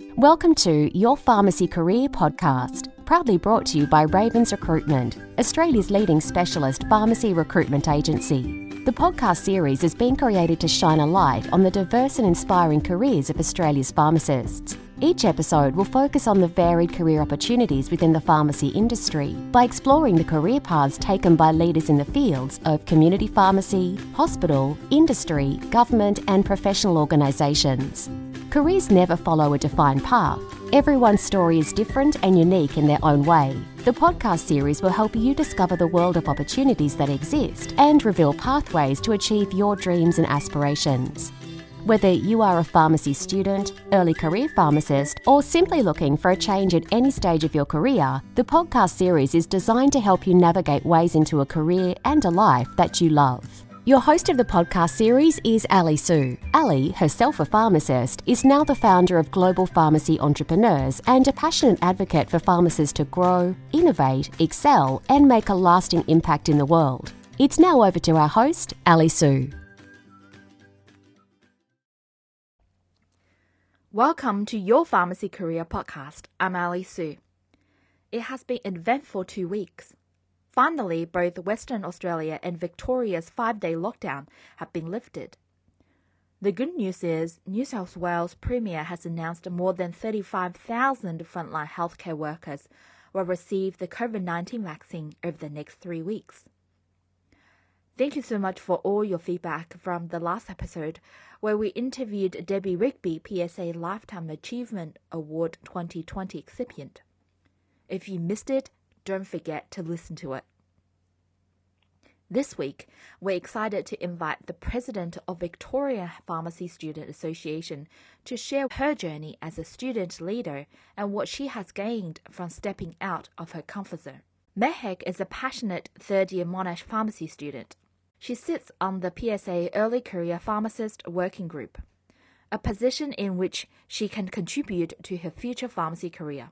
Welcome to Your Pharmacy Career podcast, proudly brought to you by Ravens Recruitment, Australia's leading specialist pharmacy recruitment agency. The podcast series has been created to shine a light on the diverse and inspiring careers of Australia's pharmacists. Each episode will focus on the varied career opportunities within the pharmacy industry by exploring the career paths taken by leaders in the fields of community pharmacy, hospital, industry, government, and professional organisations. Careers never follow a defined path. Everyone's story is different and unique in their own way. The podcast series will help you discover the world of opportunities that exist and reveal pathways to achieve your dreams and aspirations. Whether you are a pharmacy student, early career pharmacist, or simply looking for a change at any stage of your career, the podcast series is designed to help you navigate ways into a career and a life that you love. Your host of the podcast series is Ali Soo. Ali, herself a pharmacist, is now the founder of Global Pharmacy Entrepreneurs and a passionate advocate for pharmacists to grow, innovate, excel, and make a lasting impact in the world. It's now over to our host, Ali Soo. Welcome to Your Pharmacy Career Podcast. I'm Ali Soo. It has been eventful two weeks. Finally, both Western Australia and Victoria's five day lockdown have been lifted. The good news is New South Wales Premier has announced more than 35,000 frontline healthcare workers will receive the COVID 19 vaccine over the next three weeks. Thank you so much for all your feedback from the last episode, where we interviewed Debbie Rigby, PSA Lifetime Achievement Award 2020 recipient. If you missed it, don't forget to listen to it. This week, we're excited to invite the president of Victoria Pharmacy Student Association to share her journey as a student leader and what she has gained from stepping out of her comfort zone. Mehek is a passionate third year Monash pharmacy student. She sits on the PSA Early Career Pharmacist Working Group, a position in which she can contribute to her future pharmacy career.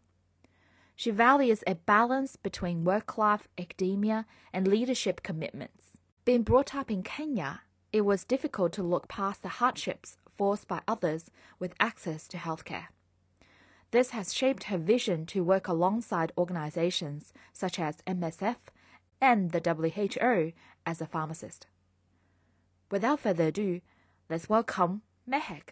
She values a balance between work life, academia, and leadership commitments. Being brought up in Kenya, it was difficult to look past the hardships forced by others with access to healthcare. This has shaped her vision to work alongside organizations such as MSF and the WHO as a pharmacist. Without further ado, let's welcome Mehek.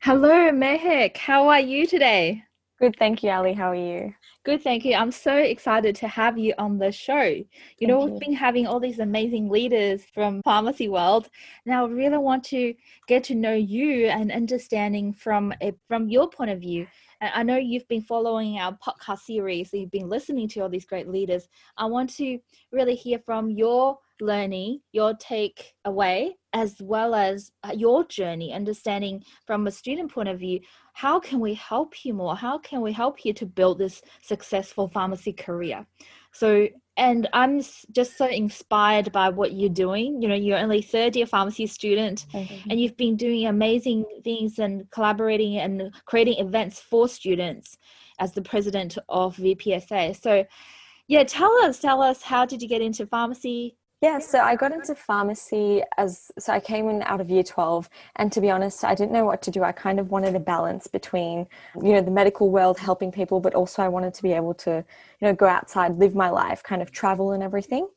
Hello, Mehek. How are you today? Good, thank you, Ali. How are you? Good, thank you. I'm so excited to have you on the show. You thank know, we've been having all these amazing leaders from pharmacy world. Now, I really want to get to know you and understanding from a, from your point of view. I know you've been following our podcast series, you've been listening to all these great leaders. I want to really hear from your learning, your take away, as well as uh, your journey, understanding from a student point of view, how can we help you more? How can we help you to build this successful pharmacy career? So, and I'm just so inspired by what you're doing. You know, you're only third year pharmacy student mm-hmm. and you've been doing amazing things and collaborating and creating events for students as the president of VPSA. So, yeah, tell us, tell us, how did you get into pharmacy? Yeah, so I got into pharmacy as so I came in out of year 12 and to be honest, I didn't know what to do. I kind of wanted a balance between, you know, the medical world helping people, but also I wanted to be able to, you know, go outside, live my life, kind of travel and everything.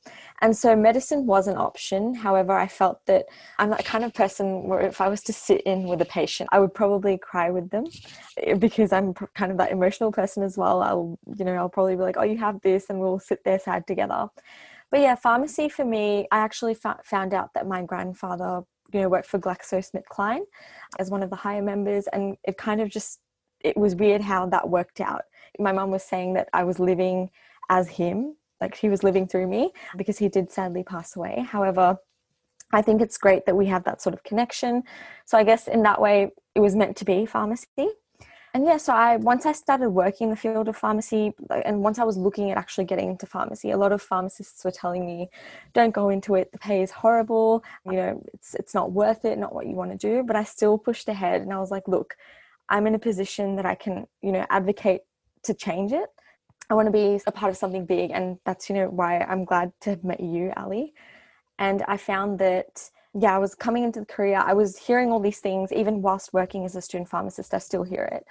And so medicine was an option. However, I felt that I'm that kind of person where if I was to sit in with a patient, I would probably cry with them eh, because I'm kind of that emotional person as well. I'll, you know, I'll probably be like, "Oh, you have this," and we'll sit there sad together but yeah, pharmacy for me, I actually found out that my grandfather, you know, worked for GlaxoSmithKline as one of the higher members, and it kind of just it was weird how that worked out. My mum was saying that I was living as him, like he was living through me, because he did sadly pass away. However, I think it's great that we have that sort of connection. So I guess in that way, it was meant to be pharmacy and yeah so i once i started working in the field of pharmacy and once i was looking at actually getting into pharmacy a lot of pharmacists were telling me don't go into it the pay is horrible you know it's it's not worth it not what you want to do. But i still pushed ahead and i was like look i'm in a position that i can you know advocate to change it. I want to be a part of something big. And that's you know why i'm glad to have met you ali. And i found that yeah, I was coming into the career, I was hearing all these things, even whilst working as a student pharmacist, I still hear it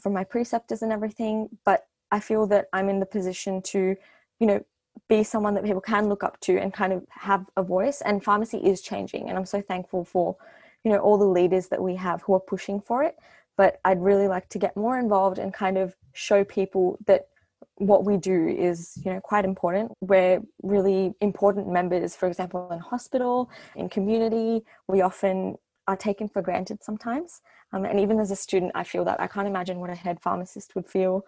from my preceptors and everything. But I feel that I'm in the position to, you know, be someone that people can look up to and kind of have a voice. And pharmacy is changing. And I'm so thankful for, you know, all the leaders that we have who are pushing for it. But I'd really like to get more involved and kind of show people that what we do is you know quite important. We're really important members for example in hospital in community. We often are taken for granted sometimes. Um, and even as a student i feel that. I can't imagine what a head pharmacist would feel.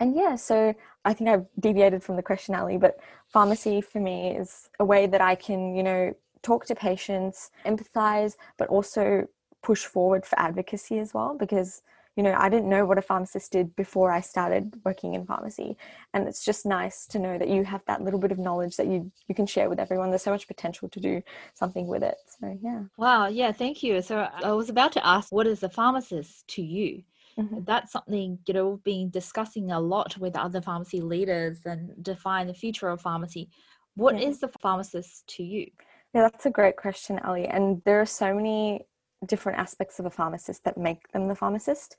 And yeah so i think i've deviated from the question ali but pharmacy for me is a way that i can you know talk to patients empathize but also push forward for advocacy as well because you know, I didn't know what a pharmacist did before I started working in pharmacy. And it's just nice to know that you have that little bit of knowledge that you you can share with everyone. There's so much potential to do something with it. So yeah. Wow, yeah, thank you. So I was about to ask what is a pharmacist to you? Mm-hmm. That's something, you know, we've been discussing a lot with other pharmacy leaders and define the future of pharmacy. What yeah. is the pharmacist to you? Yeah, that's a great question, Ali. And there are so many different aspects of a pharmacist that make them the pharmacist.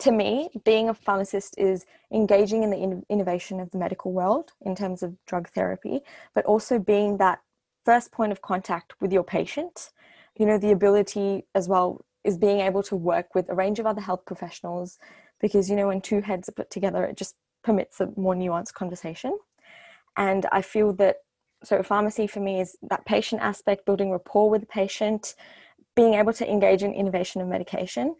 To me, being a pharmacist is engaging in the in- innovation of the medical world in terms of drug therapy, but also being that first point of contact with your patient. You know, the ability as well is being able to work with a range of other health professionals because, you know, when two heads are put together, it just permits a more nuanced conversation. And I feel that so pharmacy for me is that patient aspect, building rapport with the patient, being able to engage in innovation of medication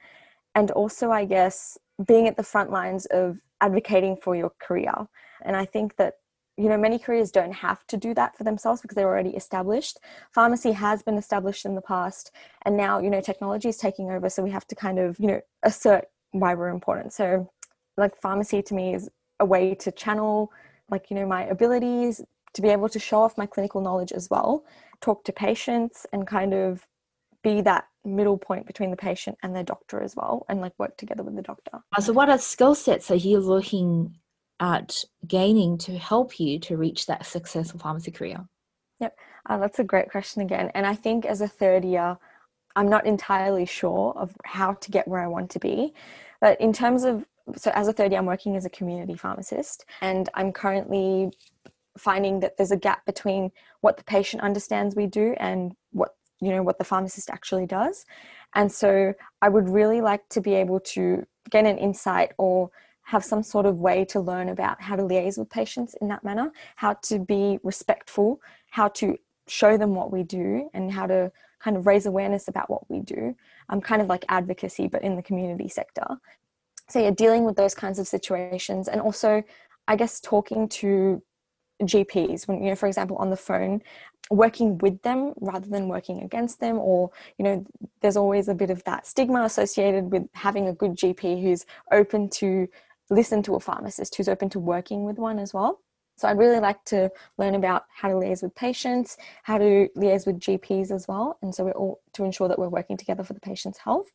and also i guess being at the front lines of advocating for your career. And i think that you know many careers don't have to do that for themselves because they're already established. Pharmacy has been established in the past and now you know technology is taking over so we have to kind of you know assert why we're important. So like pharmacy to me is a way to channel like you know my abilities to be able to show off my clinical knowledge as well talk to patients and kind of be that middle point between the patient and their doctor as well and like work together with the doctor. Uh, so what are skill sets are you looking at gaining to help you to reach that successful pharmacy career? Yep, uh, that's a great question again. And I think as a third year, I'm not entirely sure of how to get where I want to be. But in terms of, so as a third year, I'm working as a community pharmacist and I'm currently finding that there's a gap between what the patient understands we do and what you know what the pharmacist actually does. And so i would really like to be able to get an insight or have some sort of way to learn about how to liaise with patients in that manner how to be respectful how to show them what we do and how to kind of raise awareness about what we do. I'm kind of like advocacy but in the community sector. So yeah dealing with those kinds of situations and also i guess talking to GPs when you know for example on the phone working with them rather than working against them or you know there's always a bit of that stigma associated with having a good GP who's open to listen to a pharmacist who's open to working with one as well so I'd really like to learn about how to liaise with patients, how to liaise with GPs as well, and so we're all to ensure that we're working together for the patient's health.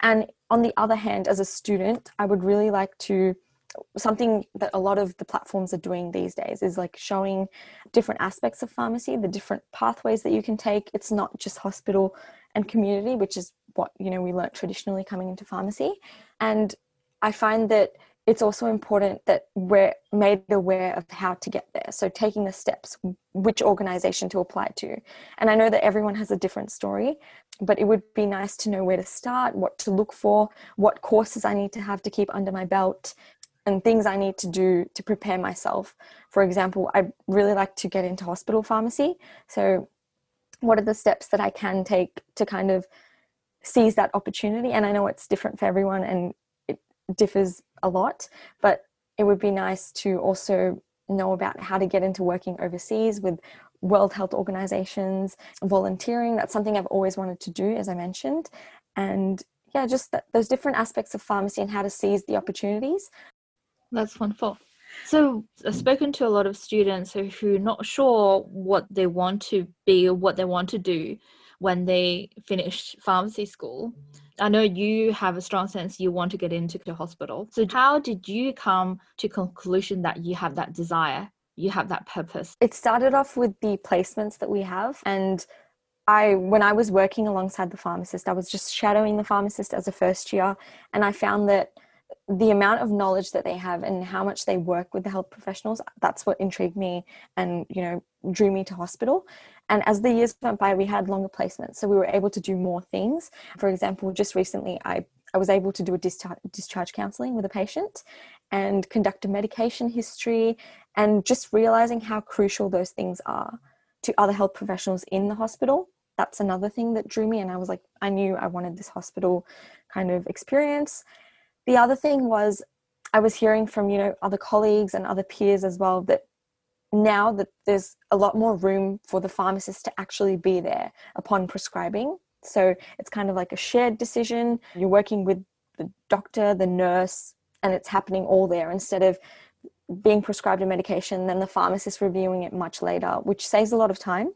And on the other hand, as a student, I would really like to something that a lot of the platforms are doing these days is like showing different aspects of pharmacy the different pathways that you can take. It's not just hospital and community which is what you know we learnt traditionally coming into pharmacy. And i find that it's also important that we're made aware of how to get there. So taking the steps which organization to apply to. And i know that everyone has a different story but it would be nice to know where to start what to look for what courses i need to have to keep under my belt and things I need to do to prepare myself. For example, I really like to get into hospital pharmacy. So, what are the steps that I can take to kind of seize that opportunity? And I know it's different for everyone and it differs a lot, but it would be nice to also know about how to get into working overseas with World Health Organizations, volunteering. That's something I've always wanted to do, as I mentioned. And yeah, just those different aspects of pharmacy and how to seize the opportunities. That's wonderful. So I've spoken to a lot of students who, who are not sure what they want to be or what they want to do when they finish pharmacy school. I know you have a strong sense you want to get into the hospital. So how did you come to conclusion that you have that desire, you have that purpose? It started off with the placements that we have and I when I was working alongside the pharmacist, I was just shadowing the pharmacist as a first year, and I found that the amount of knowledge that they have and how much they work with the health professionals that's what intrigued me and you know drew me to hospital and as the years went by we had longer placements so we were able to do more things for example just recently i I was able to do a discharge, discharge counseling with a patient and conduct a medication history and just realizing how crucial those things are to other health professionals in the hospital. That's another thing that drew me, and I was like, I knew I wanted this hospital kind of experience. The other thing was I was hearing from, you know, other colleagues and other peers as well that now that there's a lot more room for the pharmacist to actually be there upon prescribing so it's kind of like a shared decision. You're working with the doctor, the nurse, and it's happening all there instead of being prescribed a medication, then the pharmacist reviewing it much later, which saves a lot of time.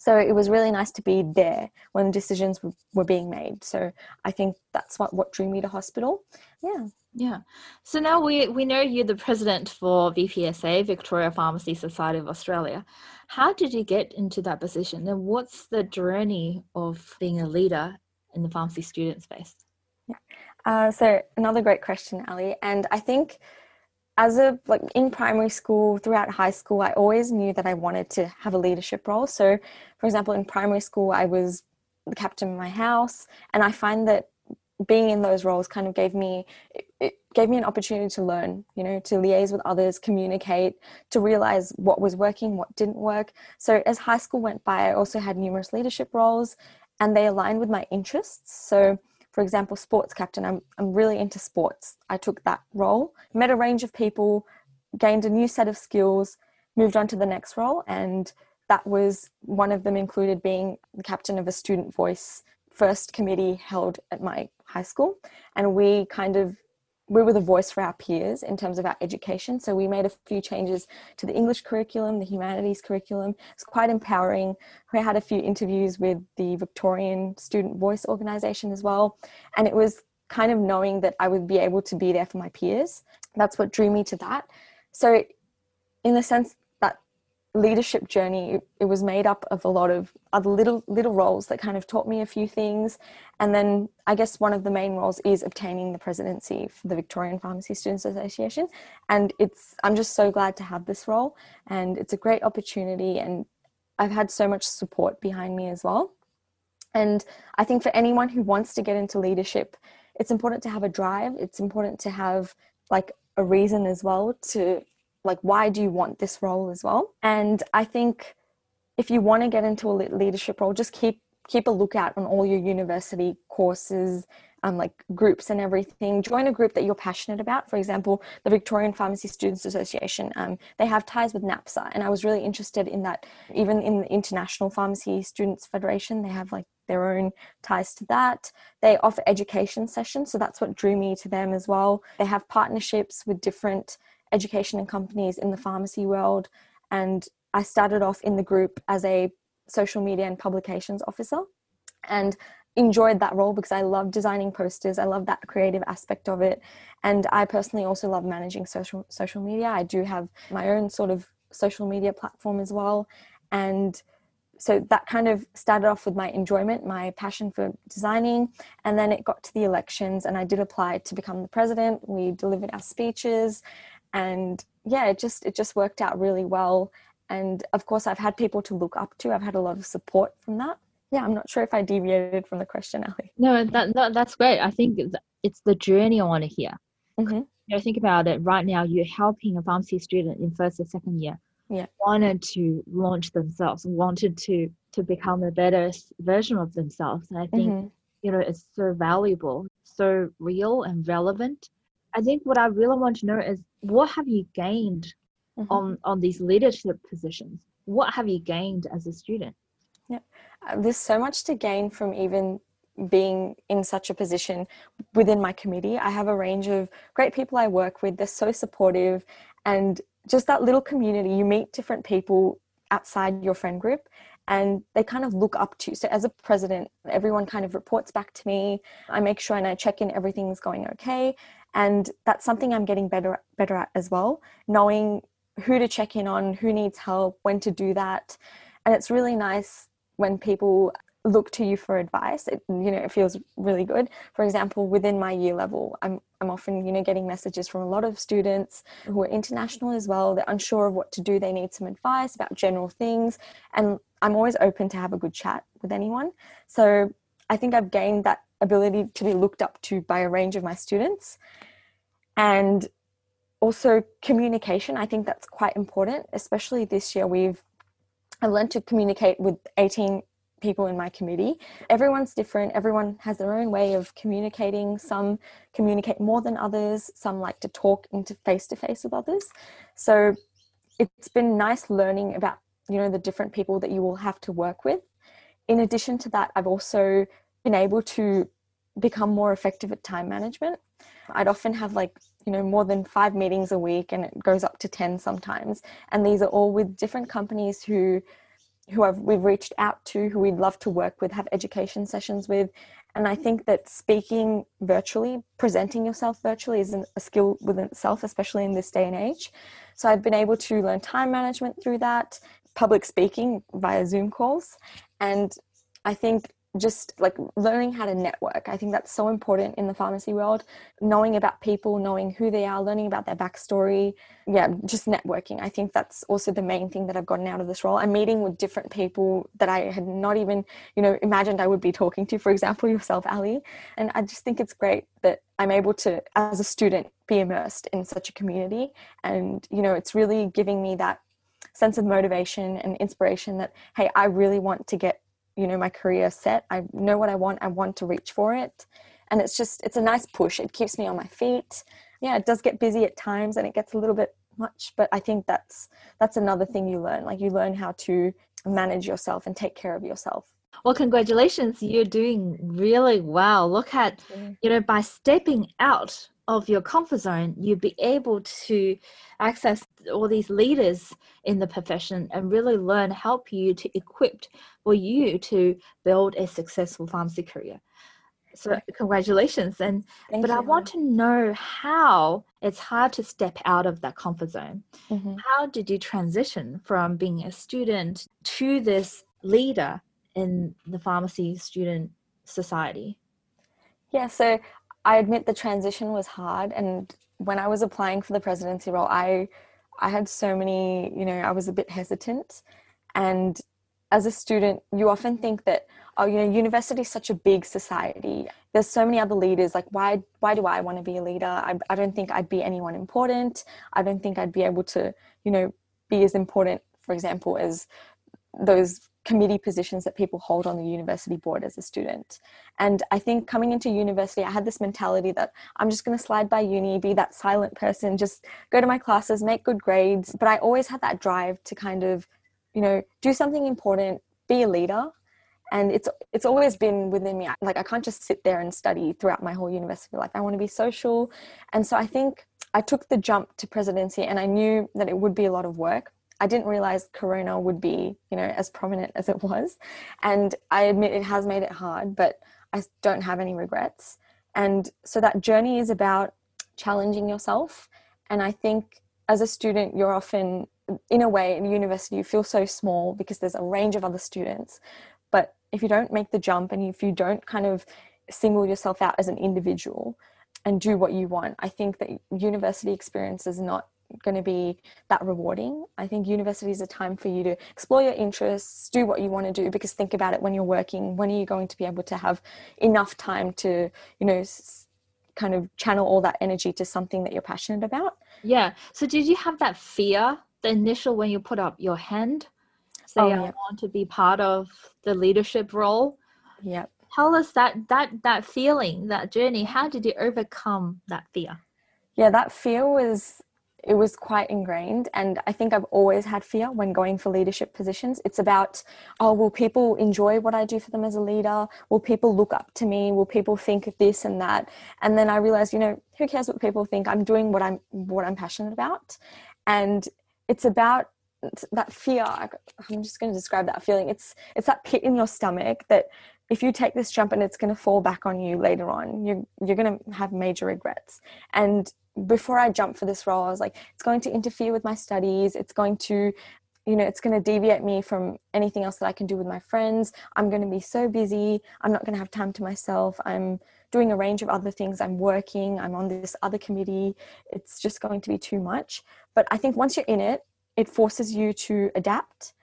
So it was really nice to be there when decisions were being made. So I think that's what, what drew me to hospital. Yeah. Yeah. So now we, we know you're the president for VPSA, Victoria Pharmacy Society of Australia. How did you get into that position and what's the journey of being a leader in the pharmacy student space? Yeah. Uh, so another great question, Ali. And I think as a like in primary school throughout high school i always knew that i wanted to have a leadership role. So for example in primary school i was the captain of my house and i find that being in those roles kind of gave me it gave me an opportunity to learn you know to liaise with others communicate to realize what was working what didn't work. So as high school went by i also had numerous leadership roles and they aligned with my interests. So for example sports captain i'm, I'm really into sports. I took that role met a range of people gained a new set of skills moved on to the next role and that was one of them included being the captain of a student voice first committee held at my high school. And we kind of we were the voice for our peers in terms of our education. So we made a few changes to the English curriculum, the humanities curriculum. It's quite empowering. We had a few interviews with the Victorian Student Voice Organisation as well. And it was kind of knowing that I would be able to be there for my peers. That's what drew me to that. So, in the sense leadership journey it was made up of a lot of other little little roles that kind of taught me a few things. And then i guess one of the main roles is obtaining the presidency for the victorian pharmacy students association. And it's i'm just so glad to have this role. And it's a great opportunity. And i've had so much support behind me as well. And i think for anyone who wants to get into leadership it's important to have a drive. It's important to have like a reason as well to like why do you want this role as well? And i think if you want to get into a leadership role just keep keep a lookout on all your university courses um, like groups and everything. Join a group that you're passionate about. For example the victorian pharmacy students association um, they have ties with napsa. And i was really interested in that. Even in the international pharmacy students federation they have like their own ties to that. They offer education sessions so that's what drew me to them as well. They have partnerships with different education and companies in the pharmacy world. And I started off in the group as a social media and publications officer and enjoyed that role because I love designing posters. I love that creative aspect of it. And I personally also love managing social social media. I do have my own sort of social media platform as well. And so that kind of started off with my enjoyment, my passion for designing, and then it got to the elections, and I did apply to become the president. We delivered our speeches, and yeah it just it just worked out really well. And of course i've had people to look up to. I've had a lot of support from that. Yeah i'm not sure if i deviated from the question ali. No that, that that's great. I think it's the journey i want to hear. Mm-hmm. you know think about it. Right now you're helping a pharmacy student in first or second year yeah. wanted to launch themselves wanted to to become a better version of themselves. And i think mm-hmm. you know it's so valuable so real and relevant I think what I really want to know is what have you gained mm-hmm. on on these leadership positions? What have you gained as a student? Yeah, uh, there's so much to gain from even being in such a position within my committee. I have a range of great people I work with. They're so supportive, and just that little community. You meet different people outside your friend group and they kind of look up to. You. So as a president, everyone kind of reports back to me. I make sure and I check in everything's going okay and that's something i'm getting better better at as well knowing who to check in on who needs help when to do that. And it's really nice when people look to you for advice. It you know it feels really good. For example within my year level i'm i'm often you know getting messages from a lot of students who are international as well. They're unsure of what to do. They need some advice about general things. And i'm always open to have a good chat with anyone. So i think i've gained that ability to be looked up to by a range of my students and also communication i think that's quite important especially this year we've i've learned to communicate with 18 people in my committee. Everyone's different. Everyone has their own way of communicating. Some communicate more than others. Some like to talk into face to face with others. So it's been nice learning about, you know, the different people that you will have to work with. In addition to that, I've also been able to become more effective at time management. I'd often have like, you know, more than five meetings a week and it goes up to 10 sometimes. And these are all with different companies who who I've, we've reached out to, who we'd love to work with, have education sessions with. And I think that speaking virtually, presenting yourself virtually is a skill within itself, especially in this day and age. So I've been able to learn time management through that, public speaking via Zoom calls. And I think just like learning how to network. I think that's so important in the pharmacy world. Knowing about people, knowing who they are, learning about their backstory. Yeah, just networking. I think that's also the main thing that I've gotten out of this role. I'm meeting with different people that I had not even, you know, imagined I would be talking to, for example, yourself, Ali. And I just think it's great that I'm able to, as a student, be immersed in such a community. And, you know, it's really giving me that sense of motivation and inspiration that, hey, I really want to get you know my career set. I know what i want. I want to reach for it. And it's just it's a nice push. It keeps me on my feet. Yeah it does get busy at times and it gets a little bit much but i think that's that's another thing you learn. Like you learn how to manage yourself and take care of yourself. Well congratulations. You're doing really well. Look at you know by stepping out of your comfort zone, you'd be able to access all these leaders in the profession and really learn, help you to equip for you to build a successful pharmacy career. So congratulations. And Thank but you. I want to know how it's hard to step out of that comfort zone. Mm-hmm. How did you transition from being a student to this leader in the pharmacy student society? Yeah, so I admit the transition was hard. And when I was applying for the presidency role, I I had so many, you know, I was a bit hesitant. And as a student, you often think that, oh, you know, university is such a big society. There's so many other leaders. Like, why why do I want to be a leader? I, I don't think I'd be anyone important. I don't think I'd be able to, you know, be as important, for example, as those committee positions that people hold on the university board as a student. And I think coming into university, I had this mentality that I'm just going to slide by uni, be that silent person, just go to my classes, make good grades. But I always had that drive to kind of, you know, do something important, be a leader. And it's it's always been within me. Like I can't just sit there and study throughout my whole university life. I want to be social. And so I think I took the jump to presidency and I knew that it would be a lot of work I didn't realize Corona would be, you know, as prominent as it was. And I admit it has made it hard, but I don't have any regrets. And so that journey is about challenging yourself. And I think as a student, you're often, in a way, in university, you feel so small because there's a range of other students. But if you don't make the jump and if you don't kind of single yourself out as an individual and do what you want, I think that university experience is not going to be that rewarding. I think university is a time for you to explore your interests, do what you want to do, because think about it when you're working, when are you going to be able to have enough time to, you know, kind of channel all that energy to something that you're passionate about? Yeah. So did you have that fear, the initial when you put up your hand, say, oh, yeah. I want to be part of the leadership role? Yeah. Tell us that that that feeling, that journey. How did you overcome that fear? Yeah, that fear was it was quite ingrained and i think i've always had fear when going for leadership positions. It's about oh will people enjoy what i do for them as a leader? Will people look up to me? Will people think this and that? And then i realized you know who cares what people think? I'm doing what i'm what i'm passionate about. And it's about that fear. I'm just going to describe that feeling. It's it's that pit in your stomach that if you take this jump and it's going to fall back on you later on you're you're going to have major regrets. And before I jumped for this role, I was like, it's going to interfere with my studies. It's going to you know it's going to deviate me from anything else that i can do with my friends. I'm going to be so busy. I'm not going to have time to myself. I'm doing a range of other things. I'm working. I'm on this other committee. It's just going to be too much. But i think once you're in it it forces you to adapt.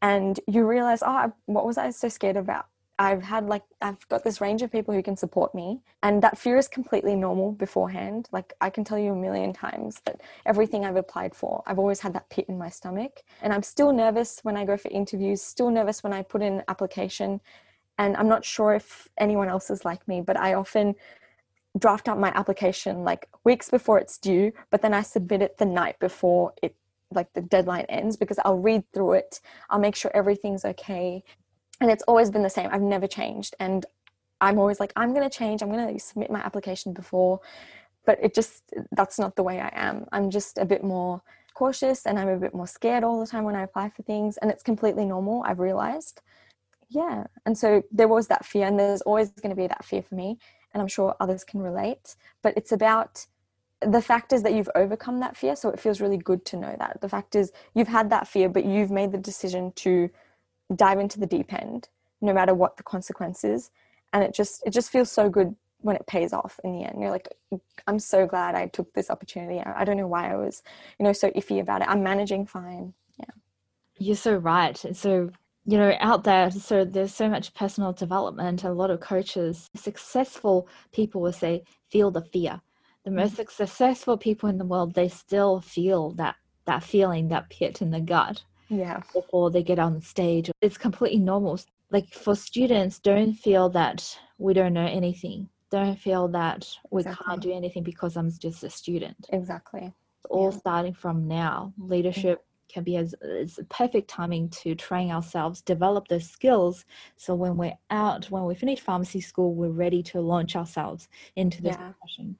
And you realize oh what was i so scared about I've had like I've got this range of people who can support me and that fear is completely normal beforehand. Like I can tell you a million times that everything I've applied for, I've always had that pit in my stomach and I'm still nervous when I go for interviews, still nervous when I put in an application and I'm not sure if anyone else is like me, but I often draft up my application like weeks before it's due, but then I submit it the night before it like the deadline ends because I'll read through it. I'll make sure everything's okay and it's always been the same. I've never changed. And i'm always like i'm going to change. I'm going to submit my application before. But it just that's not the way i am. I'm just a bit more cautious and i'm a bit more scared all the time when i apply for things. And it's completely normal i've realized. Yeah. And so there was that fear and there's always going to be that fear for me and i'm sure others can relate. But it's about the fact is that you've overcome that fear so it feels really good to know that. The fact is you've had that fear but you've made the decision to dive into the deep end no matter what the consequences and it just it just feels so good when it pays off in the end. You're like i'm so glad i took this opportunity. I, don't know why i was you know so iffy about it. I'm managing fine. Yeah. You're so right. So you know out there so there's so much personal development. A lot of coaches successful people will say feel the fear. The most mm-hmm. successful people in the world they still feel that that feeling that pit in the gut yeah. before they get on the stage. It's completely normal. Like for students don't feel that we don't know anything. Don't feel that we exactly. can't do anything because i'm just a student. Exactly. It's all yeah. starting from now. Leadership yeah. can be as it's perfect timing to train ourselves develop those skills so when we're out when we finish pharmacy school we're ready to launch ourselves into this yeah. profession.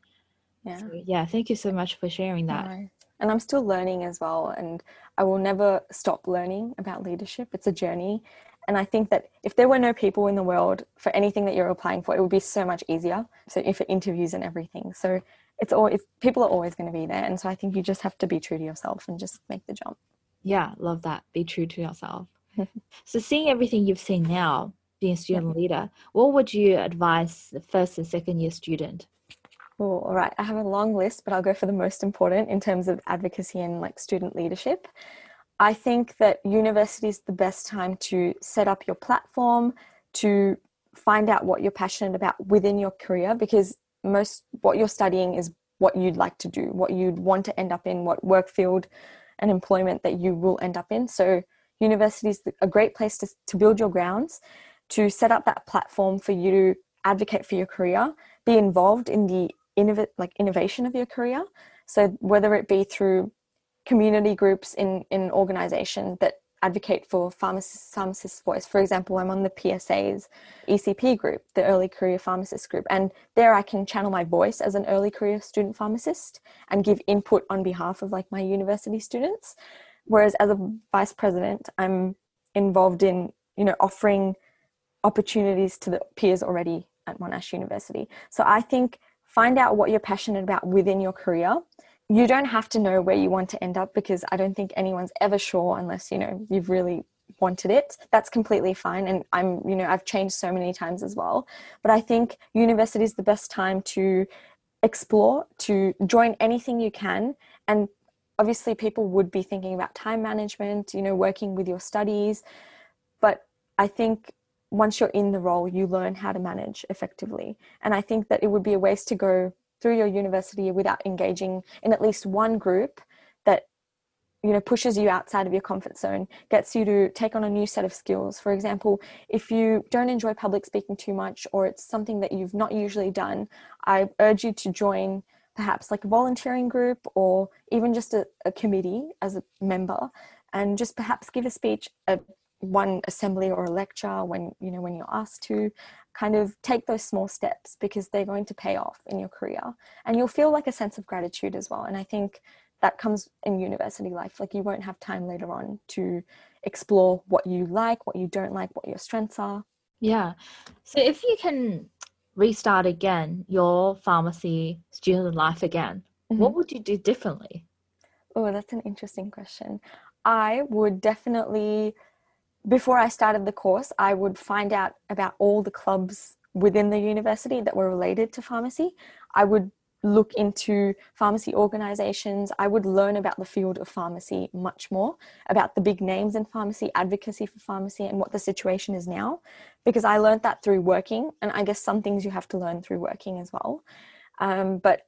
Yeah. So, yeah thank you so much for sharing that. No and I'm still learning as well. And I will never stop learning about leadership. It's a journey. And I think that if there were no people in the world for anything that you're applying for, it would be so much easier. So if it interviews and everything. So it's always people are always going to be there. And so I think you just have to be true to yourself and just make the jump. Yeah, love that. Be true to yourself. so seeing everything you've seen now, being a student leader, what would you advise the first and second year student? Oh, all right. I have a long list, but I'll go for the most important in terms of advocacy and like student leadership. I think that university is the best time to set up your platform, to find out what you're passionate about within your career, because most what you're studying is what you'd like to do, what you'd want to end up in, what work field and employment that you will end up in. So, university is a great place to, to build your grounds, to set up that platform for you to advocate for your career, be involved in the innov- like innovation of your career. So whether it be through community groups in in an organization that advocate for pharmacists, pharmacists' voice. For example, I'm on the PSA's ECP group, the Early Career Pharmacist group, and there I can channel my voice as an early career student pharmacist and give input on behalf of like my university students. Whereas as a vice president, I'm involved in you know offering opportunities to the peers already at Monash University. So I think find out what you're passionate about within your career. You don't have to know where you want to end up because i don't think anyone's ever sure unless you know you've really wanted it. That's completely fine. And i'm you know i've changed so many times as well. But i think university is the best time to explore to join anything you can. And obviously people would be thinking about time management you know working with your studies. But i think once you're in the role, you learn how to manage effectively. And I think that it would be a waste to go through your university without engaging in at least one group that you know pushes you outside of your comfort zone gets you to take on a new set of skills for example if you don't enjoy public speaking too much or it's something that you've not usually done i urge you to join perhaps like a volunteering group or even just a, a committee as a member and just perhaps give a speech a one assembly or a lecture when you know when you're asked to kind of take those small steps because they're going to pay off in your career. And you'll feel like a sense of gratitude as well. And i think that comes in university life. Like you won't have time later on to explore what you like what you don't like what your strengths are. Yeah. So if you can restart again your pharmacy student life again mm-hmm. what would you do differently? Oh that's an interesting question. I would definitely, before I started the course, I would find out about all the clubs within the university that were related to pharmacy. I would look into pharmacy organizations. I would learn about the field of pharmacy much more, about the big names in pharmacy, advocacy for pharmacy, and what the situation is now, because I learned that through working. And I guess some things you have to learn through working as well. Um, but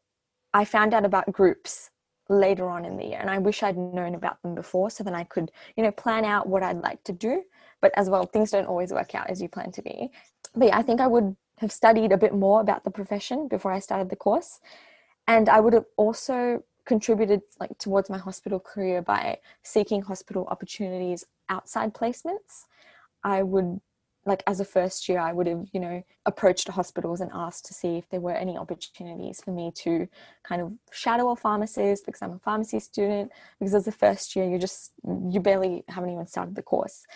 I found out about groups later on in the year, and I wish I'd known about them before so then I could, you know, plan out what I'd like to do. But as well, things don't always work out as you plan to be. But yeah, I think I would have studied a bit more about the profession before I started the course. And I would have also contributed like towards my hospital career by seeking hospital opportunities outside placements. I would like as a first year I would have, you know, approached hospitals and asked to see if there were any opportunities for me to kind of shadow a pharmacist because I'm a pharmacy student. Because as a first year you just you barely haven't even started the course.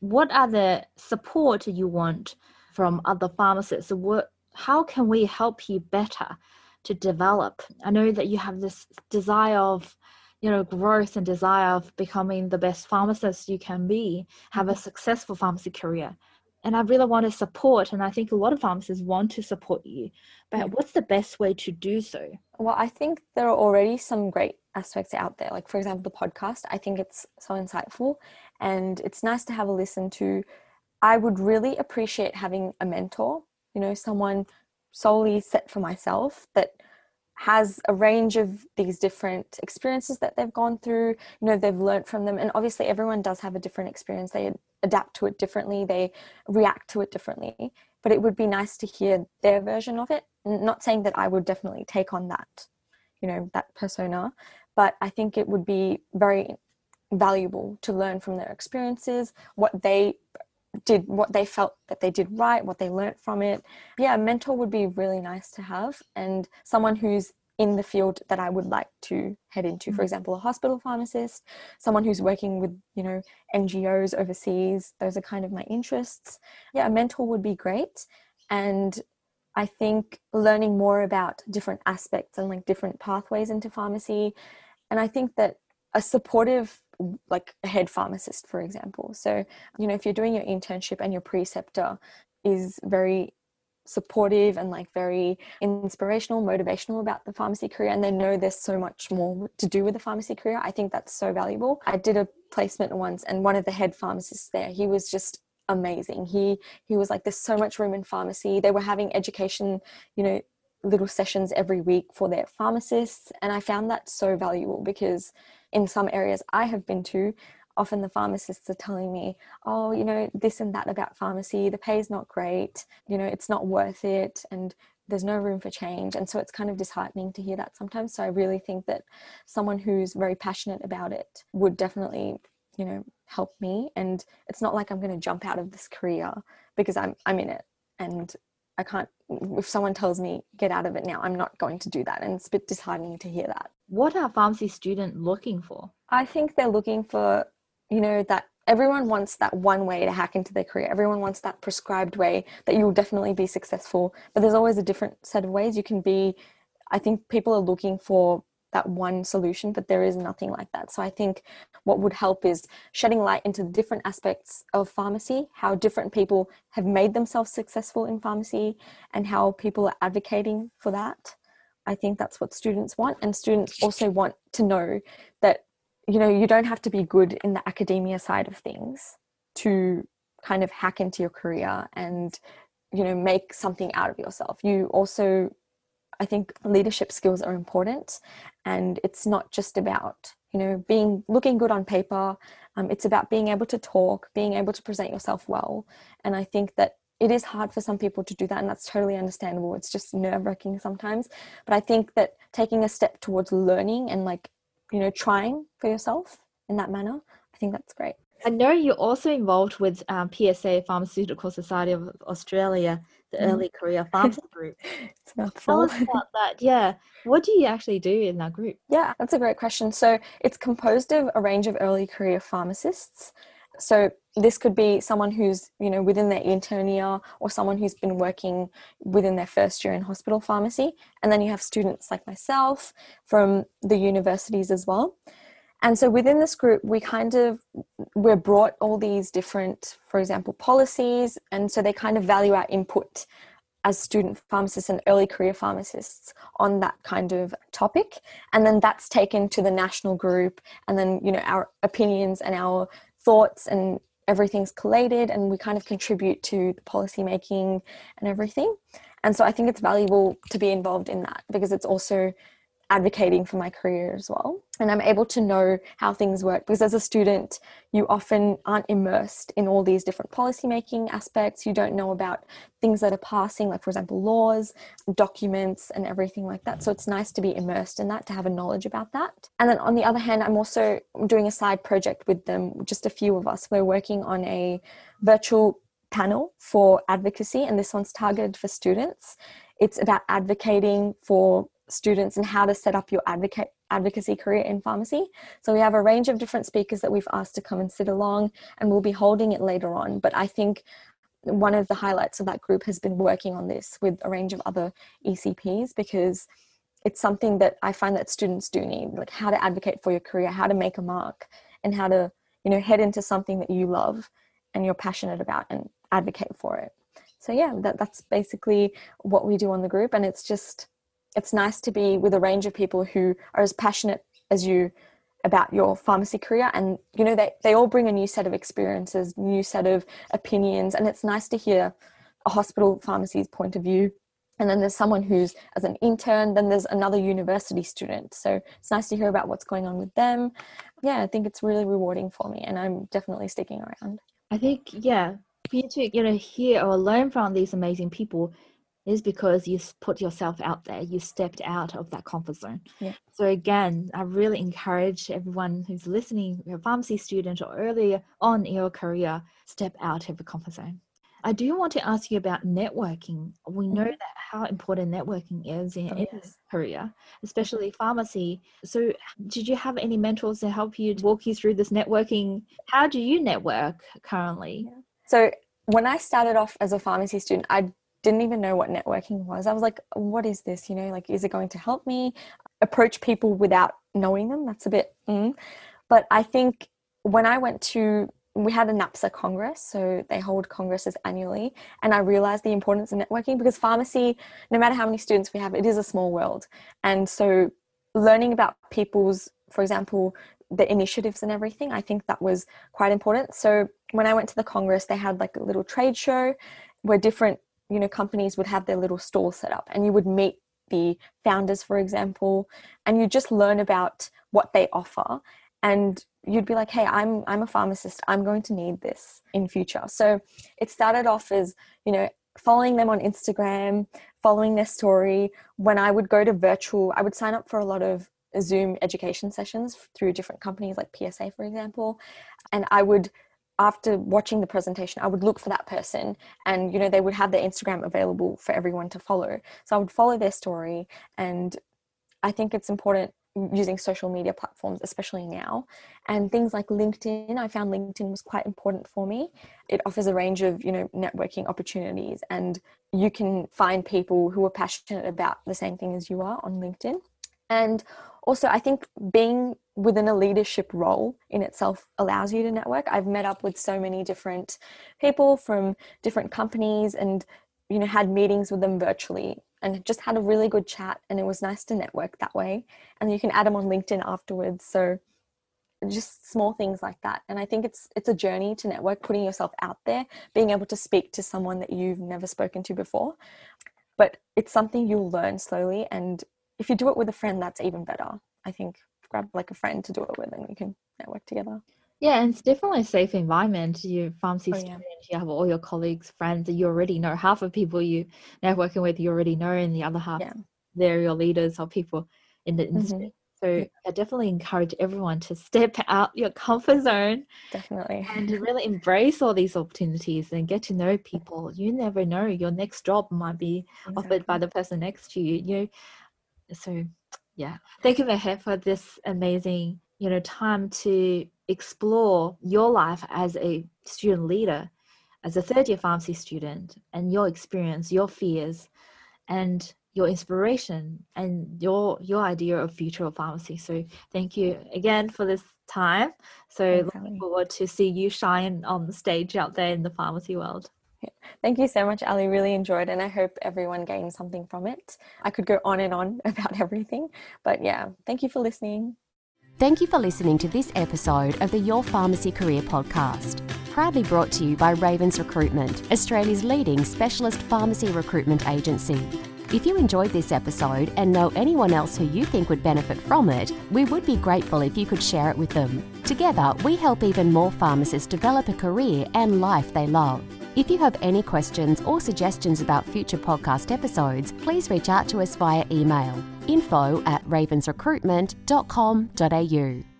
What are the support you want from other pharmacists? What how can we help you better to develop? I know that you have this desire of you know growth and desire of becoming the best pharmacist you can be have a mm-hmm. successful pharmacy career. And i really want to support and i think a lot of pharmacists want to support you but what's the best way to do so? Well i think there are already some great aspects out there. Like for example the podcast i think it's so insightful and it's nice to have a listen to. I would really appreciate having a mentor, you know, someone solely set for myself that has a range of these different experiences that they've gone through you know they've learned from them. And obviously everyone does have a different experience. They adapt to it differently. They react to it differently. But it would be nice to hear their version of it. Not saying that i would definitely take on that you know that persona but i think it would be very valuable to learn from their experiences what they did what they felt that they did right, what they learnt from it. Yeah, a mentor would be really nice to have and someone who's in the field that I would like to head into. For mm. example, a hospital pharmacist, someone who's working with, you know, NGOs overseas. Those are kind of my interests. Yeah, a mentor would be great. And I think learning more about different aspects and like different pathways into pharmacy. And I think that a supportive like a head pharmacist for example. So you know if you're doing your internship and your preceptor is very supportive and like very inspirational motivational about the pharmacy career and they know there's so much more to do with the pharmacy career i think that's so valuable. I did a placement once and one of the head pharmacists there he was just amazing. He he was like there's so much room in pharmacy. They were having education you know little sessions every week for their pharmacists and i found that so valuable because in some areas I have been to, often the pharmacists are telling me, oh, you know, this and that about pharmacy, the pay is not great, you know, it's not worth it, and there's no room for change. And so it's kind of disheartening to hear that sometimes. So I really think that someone who's very passionate about it would definitely, you know, help me. And it's not like I'm going to jump out of this career because I'm I'm in it. And I can't, if someone tells me get out of it now, I'm not going to do that. And it's a bit disheartening to hear that. What are pharmacy students looking for? I think they're looking for, you know, that everyone wants that one way to hack into their career. Everyone wants that prescribed way that you'll definitely be successful. But there's always a different set of ways you can be. I think people are looking for that one solution, but there is nothing like that. So I think what would help is shedding light into the different aspects of pharmacy, how different people have made themselves successful in pharmacy, and how people are advocating for that. I think that's what students want, and students also want to know that you know you don't have to be good in the academia side of things to kind of hack into your career and you know make something out of yourself. You also I think leadership skills are important, and it's not just about you know being looking good on paper. Um, it's about being able to talk, being able to present yourself well, and I think that it is hard for some people to do that, and that's totally understandable. It's just nerve wracking sometimes, but I think that taking a step towards learning and like you know trying for yourself in that manner, I think that's great. I know you're also involved with um, PSA Pharmaceutical Society of Australia the mm. early career pharmacy group. it's Tell us about that. Yeah. What do you actually do in that group? Yeah, that's a great question. So it's composed of a range of early career pharmacists. So this could be someone who's, you know, within their intern year or someone who's been working within their first year in hospital pharmacy. And then you have students like myself from the universities as well. And so within this group, we kind of we're brought all these different, for example, policies, and so they kind of value our input as student pharmacists and early career pharmacists on that kind of topic. And then that's taken to the national group and then you know our opinions and our thoughts and everything's collated and we kind of contribute to the policy making and everything. And so i think it's valuable to be involved in that because it's also advocating for my career as well. And I'm able to know how things work because as a student, you often aren't immersed in all these different policymaking aspects. You don't know about things that are passing, like, for example, laws, documents, and everything like that. So it's nice to be immersed in that, to have a knowledge about that. And then on the other hand, I'm also doing a side project with them, just a few of us. We're working on a virtual panel for advocacy, and this one's targeted for students. It's about advocating for students and how to set up your advocate advocacy career in pharmacy. So we have a range of different speakers that we've asked to come and sit along and we'll be holding it later on. But I think one of the highlights of that group has been working on this with a range of other ECPs because it's something that I find that students do need, like how to advocate for your career, how to make a mark, and how to, you know, head into something that you love and you're passionate about and advocate for it. So yeah, that, that's basically what we do on the group. And it's just it's nice to be with a range of people who are as passionate as you about your pharmacy career. And you know they, they all bring a new set of experiences new set of opinions. And it's nice to hear a hospital pharmacy's point of view. And then there's someone who's as an intern then there's another university student. So it's nice to hear about what's going on with them. Yeah i think it's really rewarding for me and i'm definitely sticking around. I think yeah for you to you know hear or learn from these amazing people is because you put yourself out there you stepped out of that comfort zone. Yeah. so again i really encourage everyone who's listening a pharmacy student or earlier on in your career step out of the comfort zone. I do want to ask you about networking. We know mm-hmm. that how important networking is in, oh, in yes. career especially pharmacy. So did you have any mentors to help you walk you through this networking? How do you network currently? So when I started off as a pharmacy student, I didn't even know what networking was. I was like, what is this? You know, like, is it going to help me approach people without knowing them? That's a bit, mm. but I think when I went to, we had a NAPSA Congress, so they hold congresses annually, and I realized the importance of networking because pharmacy, no matter how many students we have, it is a small world. And so learning about people's, for example, the initiatives and everything, I think that was quite important. So when I went to the Congress, they had like a little trade show where different you know companies would have their little stall set up and you would meet the founders for example and you just learn about what they offer. And you'd be like hey i'm i'm a pharmacist. I'm going to need this in future. So it started off as you know following them on instagram following their story. When i would go to virtual i would sign up for a lot of zoom education sessions through different companies like psa for example and i would after watching the presentation i would look for that person and you know they would have their instagram available for everyone to follow. So i would follow their story and i think it's important using social media platforms especially now. And things like linkedin i found linkedin was quite important for me. It offers a range of you know networking opportunities and you can find people who are passionate about the same thing as you are on linkedin. And also i think being within a leadership role in itself allows you to network. I've met up with so many different people from different companies and you know had meetings with them virtually and just had a really good chat and it was nice to network that way. And you can add them on linkedin afterwards. So just small things like that. And i think it's it's a journey to network putting yourself out there being able to speak to someone that you've never spoken to before. But it's something you'll learn slowly. And if you do it with a friend, that's even better. I think grab like a friend to do it with and you can network together. Yeah, and it's definitely a safe environment. You pharmacy oh, student, yeah. you have all your colleagues, friends that you already know. Half of people you networking with you already know, and the other half yeah. they're your leaders or people in the industry. Mm-hmm. So I definitely encourage everyone to step out your comfort zone. Definitely. And to really embrace all these opportunities and get to know people. You never know. Your next job might be exactly. offered by the person next to you. You so yeah thank you Meher for this amazing you know time to explore your life as a student leader as a third year pharmacy student and your experience your fears and your inspiration and your your idea of future of pharmacy. So thank you again for this time. So Thanks, looking forward to see you shine on the stage out there in the pharmacy world. Thank you so much, Ali. Really enjoyed, and I hope everyone gained something from it. I could go on and on about everything, but yeah, thank you for listening. Thank you for listening to this episode of the Your Pharmacy Career podcast, proudly brought to you by Ravens Recruitment, Australia's leading specialist pharmacy recruitment agency. If you enjoyed this episode and know anyone else who you think would benefit from it, we would be grateful if you could share it with them. Together, we help even more pharmacists develop a career and life they love. If you have any questions or suggestions about future podcast episodes, please reach out to us via email info at ravensrecruitment.com.au.